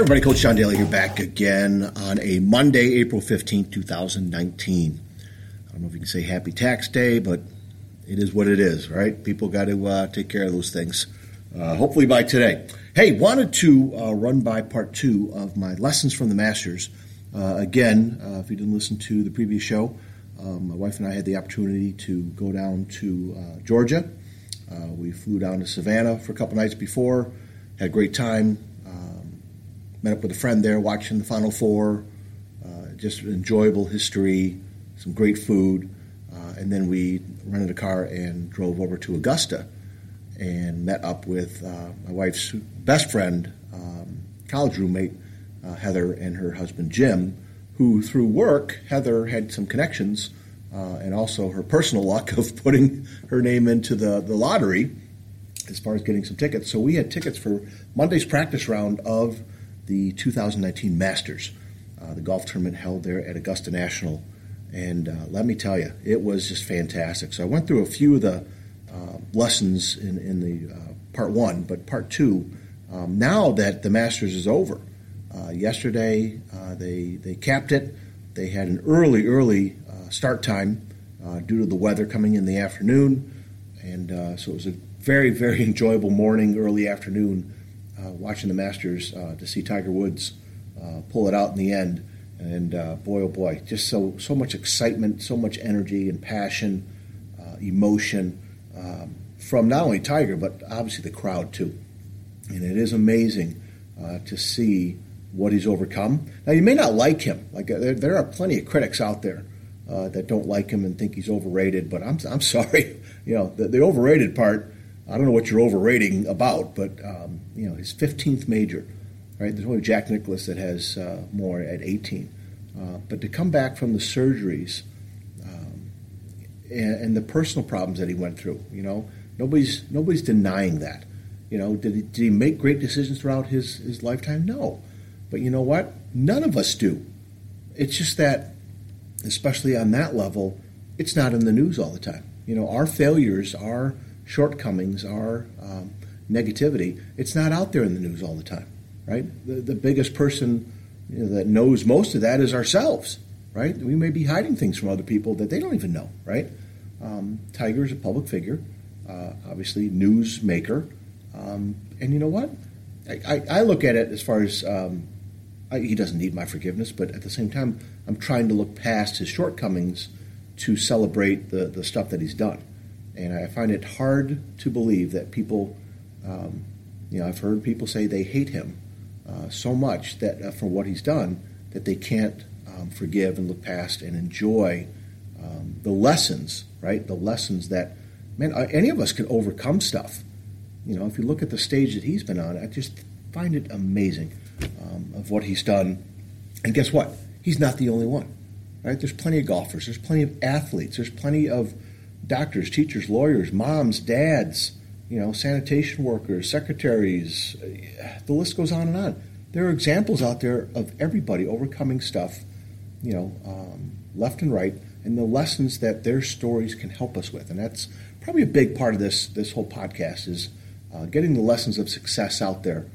everybody, Coach John Daly here back again on a Monday, April 15th, 2019. I don't know if you can say happy tax day, but it is what it is, right? People got to uh, take care of those things, uh, hopefully by today. Hey, wanted to uh, run by part two of my lessons from the Masters. Uh, again, uh, if you didn't listen to the previous show, um, my wife and I had the opportunity to go down to uh, Georgia. we flew down to Savannah for a couple nights before, had a great time met up with a friend there watching the Final Four. Uh, just enjoyable history, some great food, uh, and then we rented a car and drove over to Augusta and met up with uh, my wife's best friend, um, college roommate uh, Heather, and her husband Jim, who through work Heather had some connections. Uh, and also her personal luck of putting her name into the, the lottery as far as getting some tickets. So we had tickets for Monday's practice round of the 2019 Masters, uh, the golf tournament held there at Augusta National. And uh, let me tell you, it was just fantastic. So I went through a few of the uh, lessons in, in the uh, part one, but part two, um, now that the Masters is over, uh, yesterday uh, they, they capped it. They had an early, early start time due to the weather coming in the afternoon. And so it was a very, very enjoyable morning, early afternoon watching the Masters uh, to see Tiger Woods uh, pull it out in the end. And boy, oh boy, just so so much excitement, so much energy and passion, emotion um, from not only Tiger but obviously the crowd too. And it is amazing to see what he's overcome. Now, you may not like him. Like there, there are plenty of critics out there uh, that don't like him and think he's overrated. But I'm, I'm sorry, you know, the, the overrated part I don't know what you're overrating about, but um, you know his 15th major, right? There's only Jack Nicklaus that has uh, more at 18. Uh, but to come back from the surgeries um, and, and, the personal problems that he went through, you know, nobody's nobody's denying that. You know, did he, did he make great decisions throughout his, his lifetime? No. But you know what? None of us do. It's just that, especially on that level, it's not in the news all the time. You know, our failures, our shortcomings, our um, negativity, it's not out there in the news all the time, right? The, the biggest person you know, that knows most of that is ourselves, right? We may be hiding things from other people that they don't even know, right? Um, Tiger is a public figure, uh, obviously news maker, um, and you know what? I, I, I, look at it as far as um, I, he doesn't need my forgiveness, but at the same time, I'm trying to look past his shortcomings to celebrate the, the stuff that he's done. And I find it hard to believe that people, um, you know, I've heard people say they hate him uh, so much that uh, for what he's done that they can't um, forgive and look past and enjoy um, the lessons, right? The lessons that, man, any of us can overcome stuff. You know, if you look at the stage that he's been on, I just find it amazing um, of what he's done. And guess what? He's not the only one, right? There's plenty of golfers. There's plenty of athletes. There's plenty of doctors, teachers, lawyers, moms, dads, you know, sanitation workers, secretaries. The list goes on and on. There are examples out there of everybody overcoming stuff, you know, um, left and right, and the lessons that their stories can help us with. And that's probably a big part of this this whole podcast is uh, getting the lessons of success out there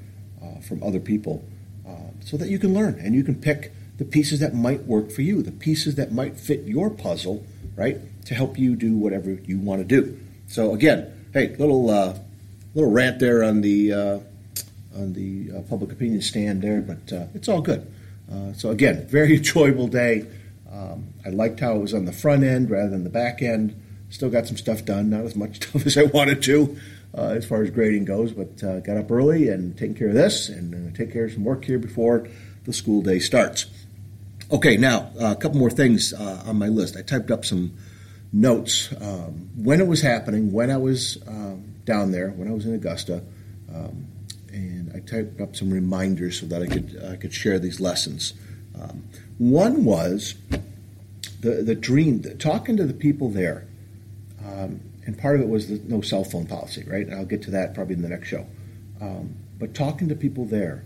uh, from other people, uh, so that you can learn and you can pick the pieces that might work for you, the pieces that might fit your puzzle, right? To help you do whatever you want to do. So again, hey, little uh, little rant there on the uh, on the uh, public opinion stand there, but uh, it's all good. Uh, so again, very enjoyable day. Um, I liked how it was on the front end rather than the back end. Still got some stuff done, not as much stuff as I wanted to. Uh, as far as grading goes, but got up early and taking care of this and take care of some work here before the school day starts. Okay, now a couple more things on my list. I typed up some notes um, when it was happening, when I was um, down there, when I was in Augusta, um, and I typed up some reminders so that I could I could share these lessons. Um, one was the the dream, the, talking to the people there, um, and part of it was the no cell phone policy, right? And I'll get to that probably in the next show. Um, but talking to people there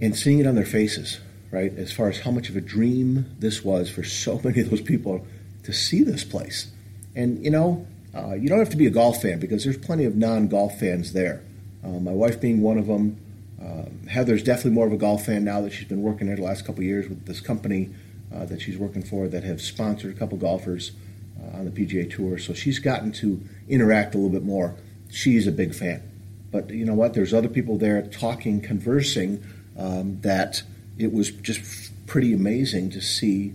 and seeing it on their faces, right? As far as how much of a dream this was for so many of those people to see this place. And you know, uh, you don't have to be a golf fan because there's plenty of non-golf fans there. Uh, my wife being one of them, Um, Heather's definitely more of a golf fan now that she's been working there the last couple years with this company uh, that she's working for that have sponsored a couple golfers uh, on the PGA Tour. So she's gotten to interact a little bit more. She's a big fan. But you know what? There's other people there talking, conversing um, that it was just pretty amazing to see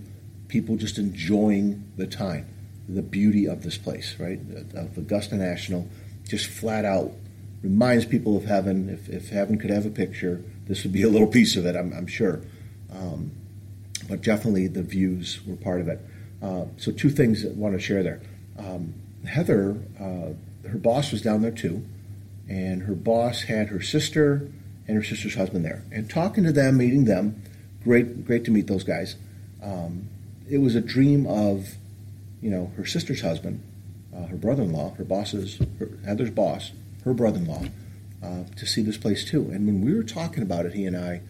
people just enjoying the time, the beauty of this place, right? Of Augusta National, just flat out reminds people of heaven. If, if heaven could have a picture, this would be a little piece of it, I'm, I'm sure. Um, but definitely the views were part of it. Uh, so, two things I want to share there. Um, Heather, uh, her boss was down there too, and her boss had her sister and her sister's husband there. And talking to them, meeting them, great, great to meet those guys. Um, it was a dream of, you know, her sister's husband, uh, her brother-in-law, her boss's, her, Heather's boss, her brother-in-law, uh, to see this place too. And when we were talking about it, he and I,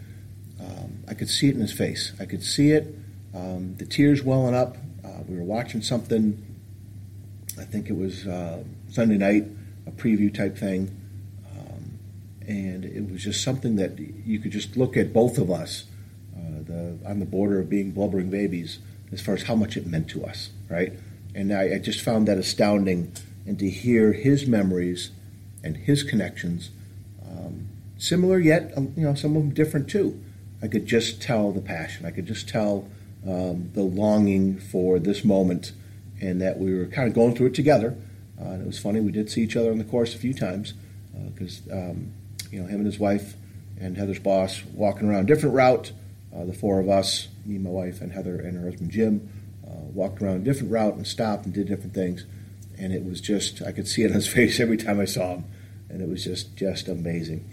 um, I could see it in his face. I could see it, um, the tears welling up. Uh, we were watching something. I think it was uh, Sunday night, a preview type thing, um, and it was just something that you could just look at both of us, uh, the, on the border of being blubbering babies, as far as how much it meant to us, right? And I, I just found that astounding, and to hear his memories and his connections, um, similar yet um, you know some of them different too. I could just tell the passion. I could just tell um, the longing for this moment, and that we were kind of going through it together. Uh, and it was funny. We did see each other on the course a few times because uh, um, you know him and his wife and Heather's boss walking around different route. Uh, the four of us, me, my wife, and Heather, and her husband Jim, uh, walked around a different route and stopped and did different things. And it was just I could see it on his face every time I saw him, and it was just just amazing.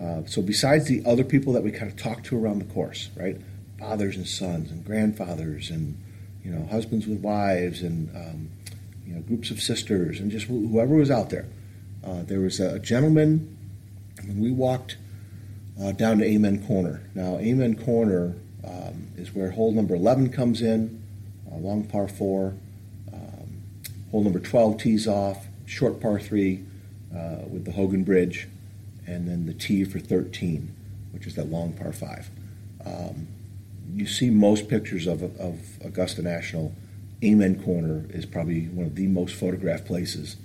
Uh, so besides the other people that we kind of talked to around the course, right, fathers and sons and grandfathers and you know husbands with wives and um, you know groups of sisters and just wh- whoever was out there. Uh, there was a gentleman when we walked uh, down to Amen Corner. Now Amen Corner um, is where hole number 11 comes in, uh, long par four. Um, hole number 12 tees off, short par three uh, with the Hogan Bridge and then the tee for 13, which is that long par five. Um, you see most pictures of, of Augusta National. Amen Corner is probably one of the most photographed places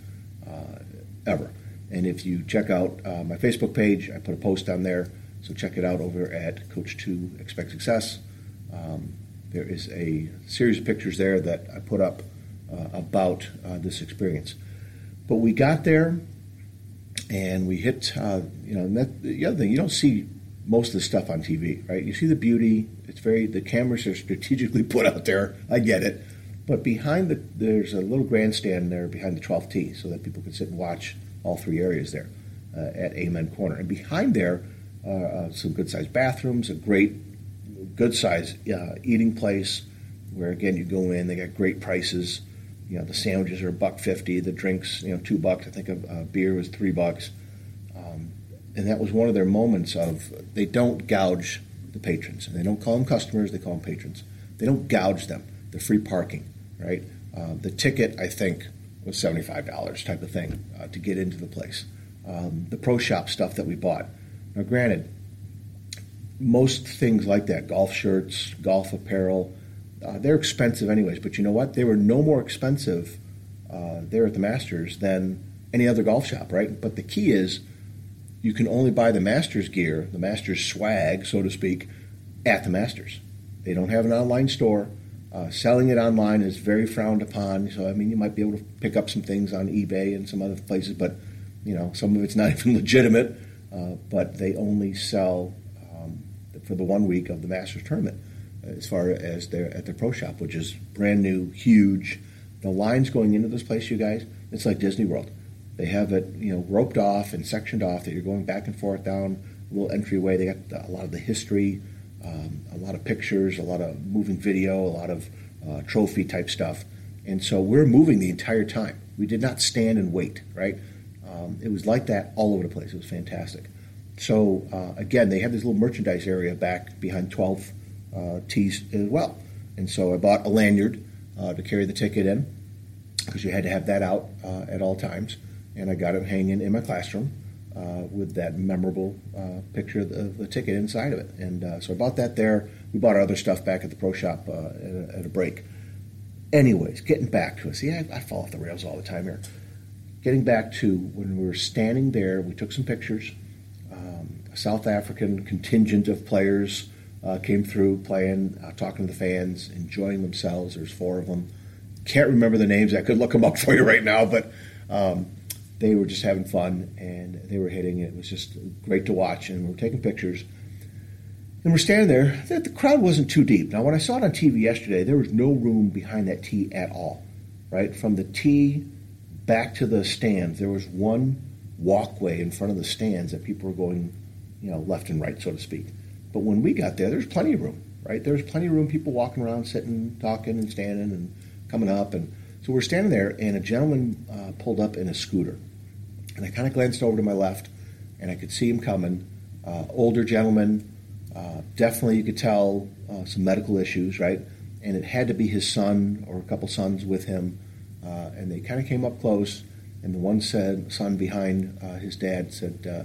uh, ever. And if you check out uh, my Facebook page, I put a post on there, so check it out over at Coach 2 Expect Success. Um, there is a series of pictures there that I put up uh, about uh, this experience. But we got there, and we hit, uh, you know, that, the other thing, you don't see most of the stuff on TV, right? You see the beauty. It's very, the cameras are strategically put out there. I get it. But behind the, there's a little grandstand there behind the 12th tee so that people can sit and watch all three areas there uh, at Amen Corner. And behind there, uh, uh, some good sized bathrooms, a great, good sized eating place where, again, you go in, they got great prices you know the sandwiches are a buck fifty, the drinks you know two bucks. I think a, a beer was three bucks, um, and that was one of their moments of they don't gouge the patrons. They don't call them customers; they call them patrons. They don't gouge them. The free parking, right? Uh, the ticket I think was seventy five dollars type of thing uh, to get into the place. Um, the pro shop stuff that we bought. Now, granted, most things like that, golf shirts, golf apparel uh, they're expensive anyways. But you know what? They were no more expensive uh, there at the Masters than any other golf shop, right? But the key is you can only buy the Masters gear, the Masters swag, so to speak, at the Masters. They don't have an online store. Uh, selling it online is very frowned upon. So I mean, you might be able to pick up some things on eBay and some other places, but you know, some of it's not even legitimate. Uh, but they only sell um, for the one week of the Masters tournament as far as they're at their pro shop, which is brand new, huge. The lines going into this place, you guys, it's like Disney World. They have it, you know, roped off and sectioned off that you're going back and forth down a little entryway. They got a lot of the history, um, a lot of pictures, a lot of moving video, a lot of uh, trophy type stuff. And so we're moving the entire time. We did not stand and wait, right? Um, it was like that all over the place. It was fantastic. So uh, again, they have this little merchandise area back behind 12th uh, tees as well. And so I bought a lanyard uh, to carry the ticket in because you had to have that out uh, at all times. And I got it hanging in my classroom uh, with that memorable uh, picture of the, the, ticket inside of it. And uh, so I bought that there. We bought our other stuff back at the pro shop uh, at a, at, a, break. Anyways, getting back to it. See, I, I fall off the rails all the time here. Getting back to when we were standing there, we took some pictures. Um, a South African contingent of players uh, came through playing, uh, talking to the fans, enjoying themselves. There's four of them. Can't remember the names. I could look them up for you right now, but um, they were just having fun and they were hitting. It was just great to watch, and we are taking pictures. And we're standing there. The crowd wasn't too deep. Now, when I saw it on TV yesterday, there was no room behind that tee at all. Right from the tee back to the stands, there was one walkway in front of the stands that people were going, you know, left and right, so to speak. But when we got there, there's plenty of room. Right, there's plenty of room. People walking around, sitting, talking, and standing, and coming up. And so we're standing there, and a gentleman uh, pulled up in a scooter and I kind of glanced over to my left, and I could see him coming. Uh, older gentleman, uh, definitely you could tell uh, some medical issues, right? And it had to be his son or a couple sons with him. Uh, and they kind of came up close, and the one said, son behind uh, his dad said, uh,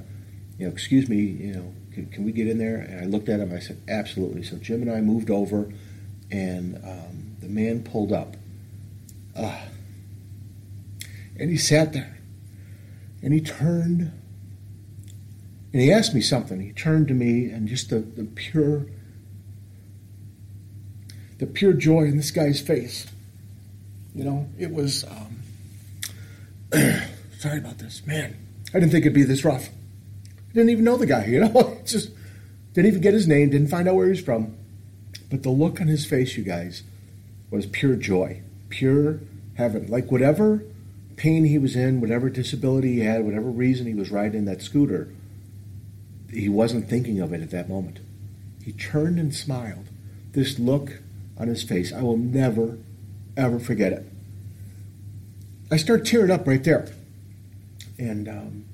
you know, excuse me, you know, can, can, we get in there? And I looked at him. I said, absolutely. So Jim and I moved over, and um, the man pulled up. and he sat there and he turned and he asked me something. He turned to me and just the, the pure the pure joy in this guy's face. You know, it was um, sorry about this, man. I didn't think it'd be this rough. I didn't even know the guy, you know. just didn't even get his name, didn't find out where he's from. But the look on his face, you guys, was pure joy, pure heaven. Like whatever pain he was in, whatever disability he had, whatever reason he was riding that scooter, he wasn't thinking of it at that moment. He turned and smiled. This look on his face, I will never, ever forget it. I started tearing up right there. And um,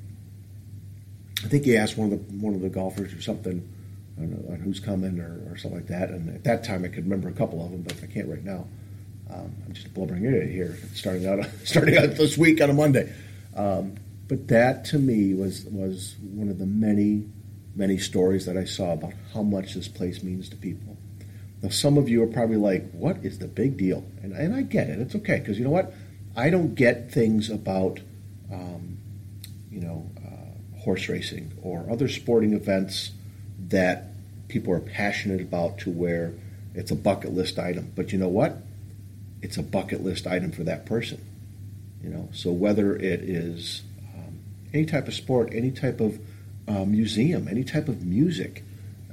I think he asked one of the one of the golfers or something know, on who's coming or, or, something like that. And at that time, I could remember a couple of them, but I can't right now. Um, I'm just blubbering here, starting out starting out this week on a Monday. Um, but that to me was was one of the many many stories that I saw about how much this place means to people. Now, some of you are probably like, "What is the big deal?" And and I get it. It's okay because you know what? I don't get things about um, you know uh, horse racing or other sporting events that people are passionate about to where it's a bucket list item. But you know what? It's a bucket list item for that person. You know, so whether it is um, any type of sport, any type of uh, museum, any type of music,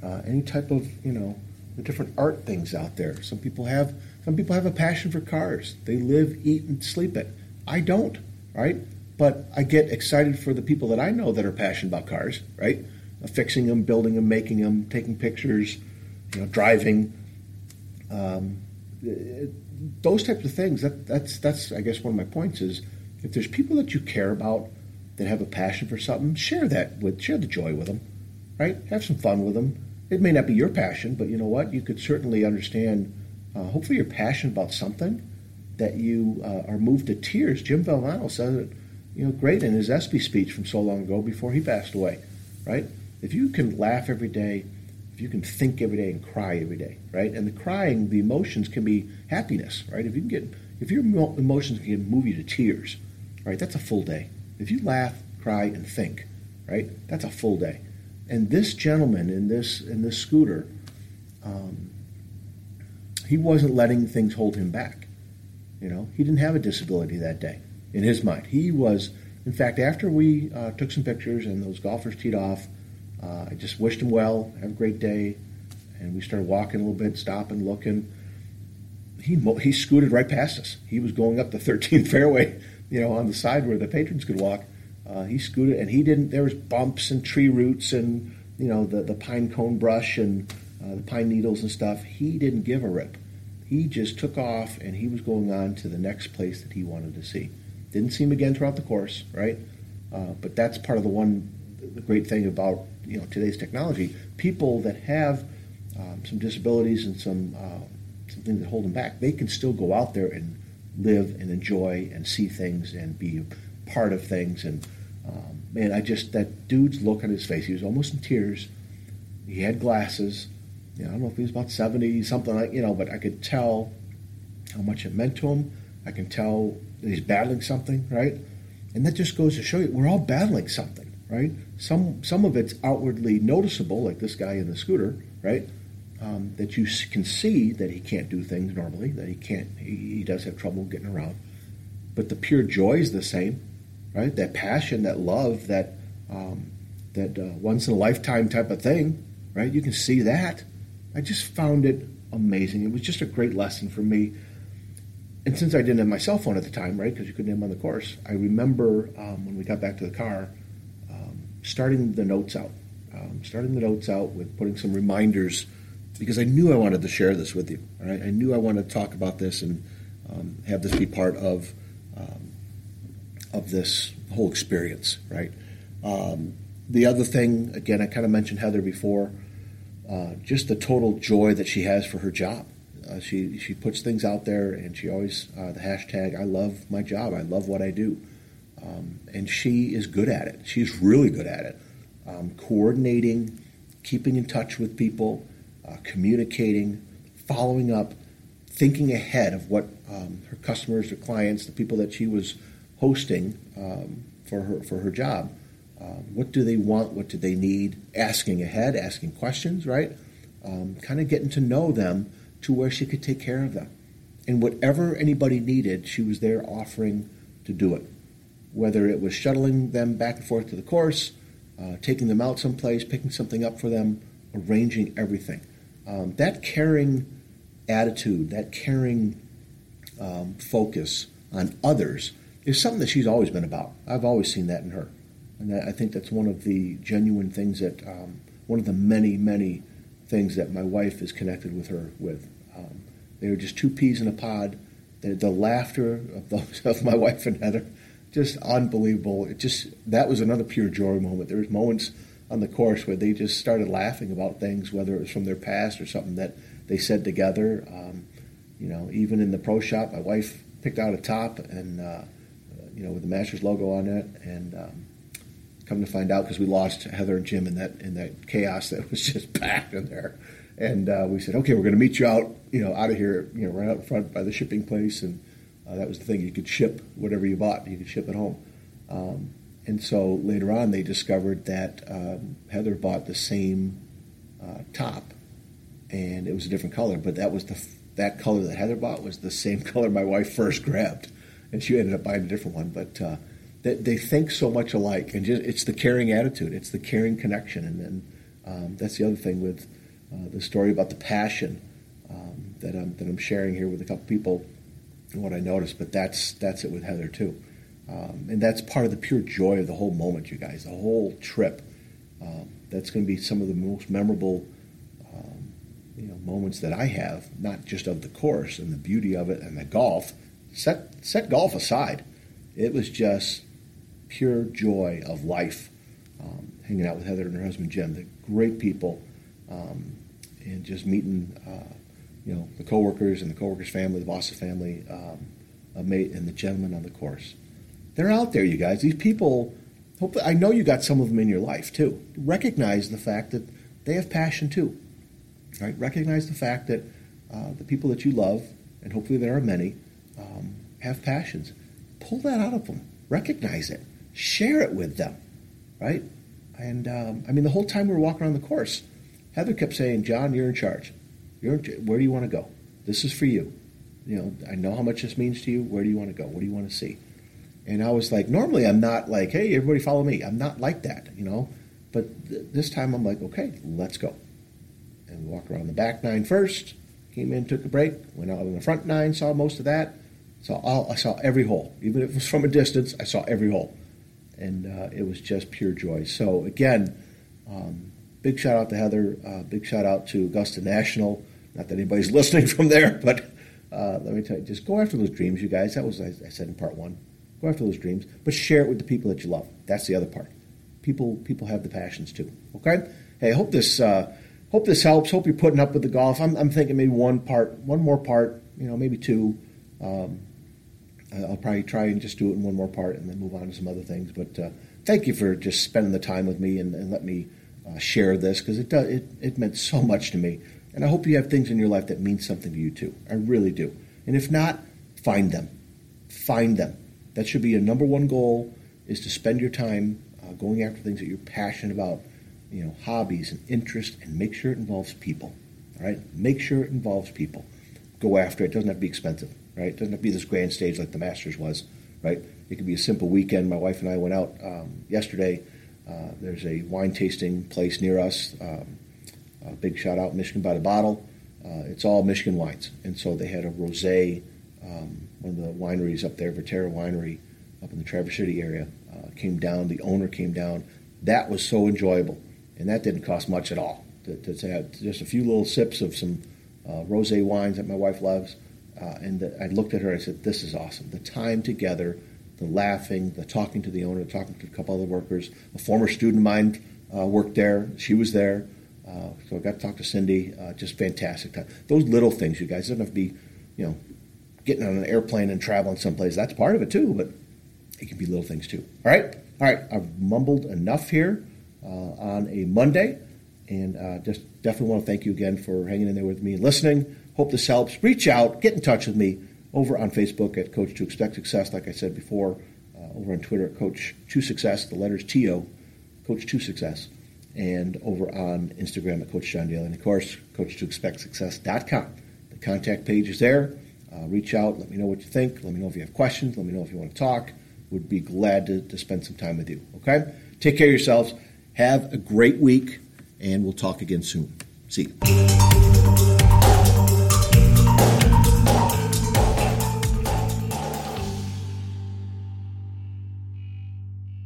uh, any type of you know the different art things out there. Some people have some people have a passion for cars. They live, eat, and sleep it. I don't, right? But I get excited for the people that I know that are passionate about cars, right? Uh, fixing them, building them, making them, taking pictures, you know, driving. Um, it, those types of things. That, that's that's I guess one of my points is if there's people that you care about that have a passion for something, share that with share the joy with them, right? Have some fun with them. It may not be your passion, but you know what? You could certainly understand. Uh, hopefully, you're passionate about something that you uh, are moved to tears. Jim Valvano said it, you know, great in his ESPY speech from so long ago before he passed away, right? If you can laugh every day, if you can think every day and cry every day, right? And the crying, the emotions can be happiness, right? If you can get, if your emotions can move you to tears, right? That's a full day. If you laugh, cry, and think, right? That's a full day. And this gentleman in this in this scooter, um, he wasn't letting things hold him back. You know, he didn't have a disability that day in his mind. He was, in fact, after we uh, took some pictures and those golfers teed off uh, I just wished him well, have a great day, and we started walking a little bit, stopping, looking. He he scooted right past us. He was going up the 13th fairway, you know, on the side where the patrons could walk. Uh, he scooted, and he didn't. There was bumps and tree roots and you know the the pine cone brush and uh, the pine needles and stuff. He didn't give a rip. He just took off, and he was going on to the next place that he wanted to see. Didn't see him again throughout the course, right? Uh, but that's part of the one the great thing about you know today's technology, people that have um, some disabilities and some uh, some things that hold them back, they can still go out there and live and enjoy and see things and be part of things. And Um, man, I just that dude's look on his face. He was almost in tears. He had glasses. You know, I don't know if he was about seventy, something like you know, but I could tell how much it meant to him. I can tell that he's battling something, right? And that just goes to show you we're all battling something, right? Some some of it's outwardly noticeable, like this guy in the scooter, right? Um, that you can see that he can't do things normally, that he can't, he, he does have trouble getting around. But the pure joy is the same, right? That passion, that love, that um, that uh, once in a lifetime type of thing, right? You can see that. I just found it amazing. It was just a great lesson for me. And since I didn't have my cell phone at the time, right, because you couldn't have them on the course, I remember um, when we got back to the car, starting the notes out, um, starting the notes out with putting some reminders because I knew I wanted to share this with you. Right? I knew I wanted to talk about this and um, have this be part of um, of this whole experience. Right. Um, the other thing, again, I kind of mentioned Heather before. Uh, just the total joy that she has for her job. Uh, she she puts things out there, and she always uh, the hashtag I love my job. I love what I do, um, and she is good at it. She's really good at it, um, coordinating, keeping in touch with people, uh, communicating, following up, thinking ahead of what um, her customers, her clients, the people that she was hosting um, for her for her job. Uh, what do they want? What do they need? Asking ahead, asking questions, right? Um, kind of getting to know them to where she could take care of them. And whatever anybody needed, she was there offering to do it. Whether it was shuttling them back and forth to the course, uh, taking them out someplace, picking something up for them, arranging everything um, that caring attitude, that caring um, focus on others is something that she's always been about. I've always seen that in her. And I think that's one of the genuine things that, um, one of the many, many things that my wife is connected with her with. Um, they are just two peas in a pod. The, the laughter of, those, of my wife and Heather, just unbelievable. It just, that was another pure joy moment. There was moments on the course where they just started laughing about things, whether it was from their past or something that they said together. Um, you know, even in the pro shop, my wife picked out a top and uh, you know with the Masters logo on it, and um, come to find out because we lost Heather and Jim in that in that chaos that was just packed in there. And uh, we said, okay, we're going to meet you out, you know, out of here, you know, right out in front by the shipping place. And uh, that was the thing; you could ship whatever you bought, you could ship it home. Um, and so later on, they discovered that um, Heather bought the same uh, top, and it was a different color. But that was the that color that Heather bought was the same color my wife first grabbed, and she ended up buying a different one. But uh, they, they, think so much alike, and just, it's the caring attitude, it's the caring connection, and then um, that's the other thing with uh, the story about the passion um, that I'm that I'm sharing here with a couple people what I noticed. But that's that's it with Heather too. Um, and that's part of the pure joy of the whole moment, you guys, the whole trip. Um, that's going to be some of the most memorable um, you know, moments that I have, not just of the course and the beauty of it and the golf. Set, set golf aside. It was just pure joy of life, um, hanging out with Heather and her husband Jim. They're great people, um, and just meeting, uh, you know, the coworkers and the coworkers' family, the boss's family, um, mate, and the gentleman on the course. They're out there, you guys. These people, hopefully, I know you got some of them in your life too. Recognize the fact that they have passion too. Right? Recognize the fact that uh, the people that you love, and hopefully there are many, um, have passions. Pull that out of them. Recognize it. Share it with them. Right? And um, I mean, the whole time we were walking around the course, Heather kept saying, "John, you're in charge. You're where do you want to go? This is for you. You know, I know how much this means to you. Where do you want to go? What do you want to see?" And I was like, normally I'm not like, hey, everybody follow me. I'm not like that, you know. But th- this time I'm like, okay, let's go. And we walked around the back nine first, came in, took a break, went out on the front nine, saw most of that. Saw all, I saw every hole. Even if it was from a distance, I saw every hole. And uh, it was just pure joy. So, again, um, big shout out to Heather. Uh, big shout out to Augusta National. Not that anybody's listening from there, but uh, let me tell you, just go after those dreams, you guys. That was, I, I said in part one. Go after those dreams, but share it with the people that you love. That's the other part. People people have the passions too. Okay. Hey, I hope this uh, hope this helps. Hope you're putting up with the golf. I'm, I'm thinking maybe one part, one more part. You know, maybe two. Um, I'll probably try and just do it in one more part and then move on to some other things. But uh, thank you for just spending the time with me and, and let me uh, share this because it, does, it, it meant so much to me. And I hope you have things in your life that mean something to you too. I really do. And if not, find them. Find them. That should be your number one goal is to spend your time uh, going after things that you're passionate about, you know, hobbies and interests, and make sure it involves people. All right? Make sure it involves people. Go after it. It doesn't have to be expensive, right? It doesn't have to be this grand stage like the Masters was, right? It could be a simple weekend. My wife and I went out um, yesterday. Uh, there's a wine tasting place near us. Um, a big shout out, Michigan by the Bottle. Uh, it's all Michigan wines, and so they had a rosé. Um, one of the wineries up there, Verterra Winery, up in the Traverse City area, uh, came down. The owner came down. That was so enjoyable, and that didn't cost much at all. To, to have just a few little sips of some uh, rosé wines that my wife loves, uh, and the, I looked at her and I said, "This is awesome." The time together, the laughing, the talking to the owner, talking to a couple other workers. A former student of mine uh, worked there. She was there. Uh, so I got to talk to Cindy. Uh, just fantastic time. Those little things, you guys, doesn't have to be, you know, getting on an airplane and traveling someplace. That's part of it too, but it can be little things too. All right, all right. I've mumbled enough here uh, on a Monday, and uh, just definitely want to thank you again for hanging in there with me and listening. Hope this helps. Reach out, get in touch with me over on Facebook at Coach to Expect Success. Like I said before, uh, over on Twitter at Coach to Success. The letters T O, Coach to Success and over on Instagram at Coach John Daly. And of course, coach2expectsuccess.com. The contact page is there. Uh, reach out, let me know what you think. Let me know if you have questions. Let me know if you want to talk. Would be glad to, to spend some time with you. Okay? Take care of yourselves. Have a great week, and we'll talk again soon. See you.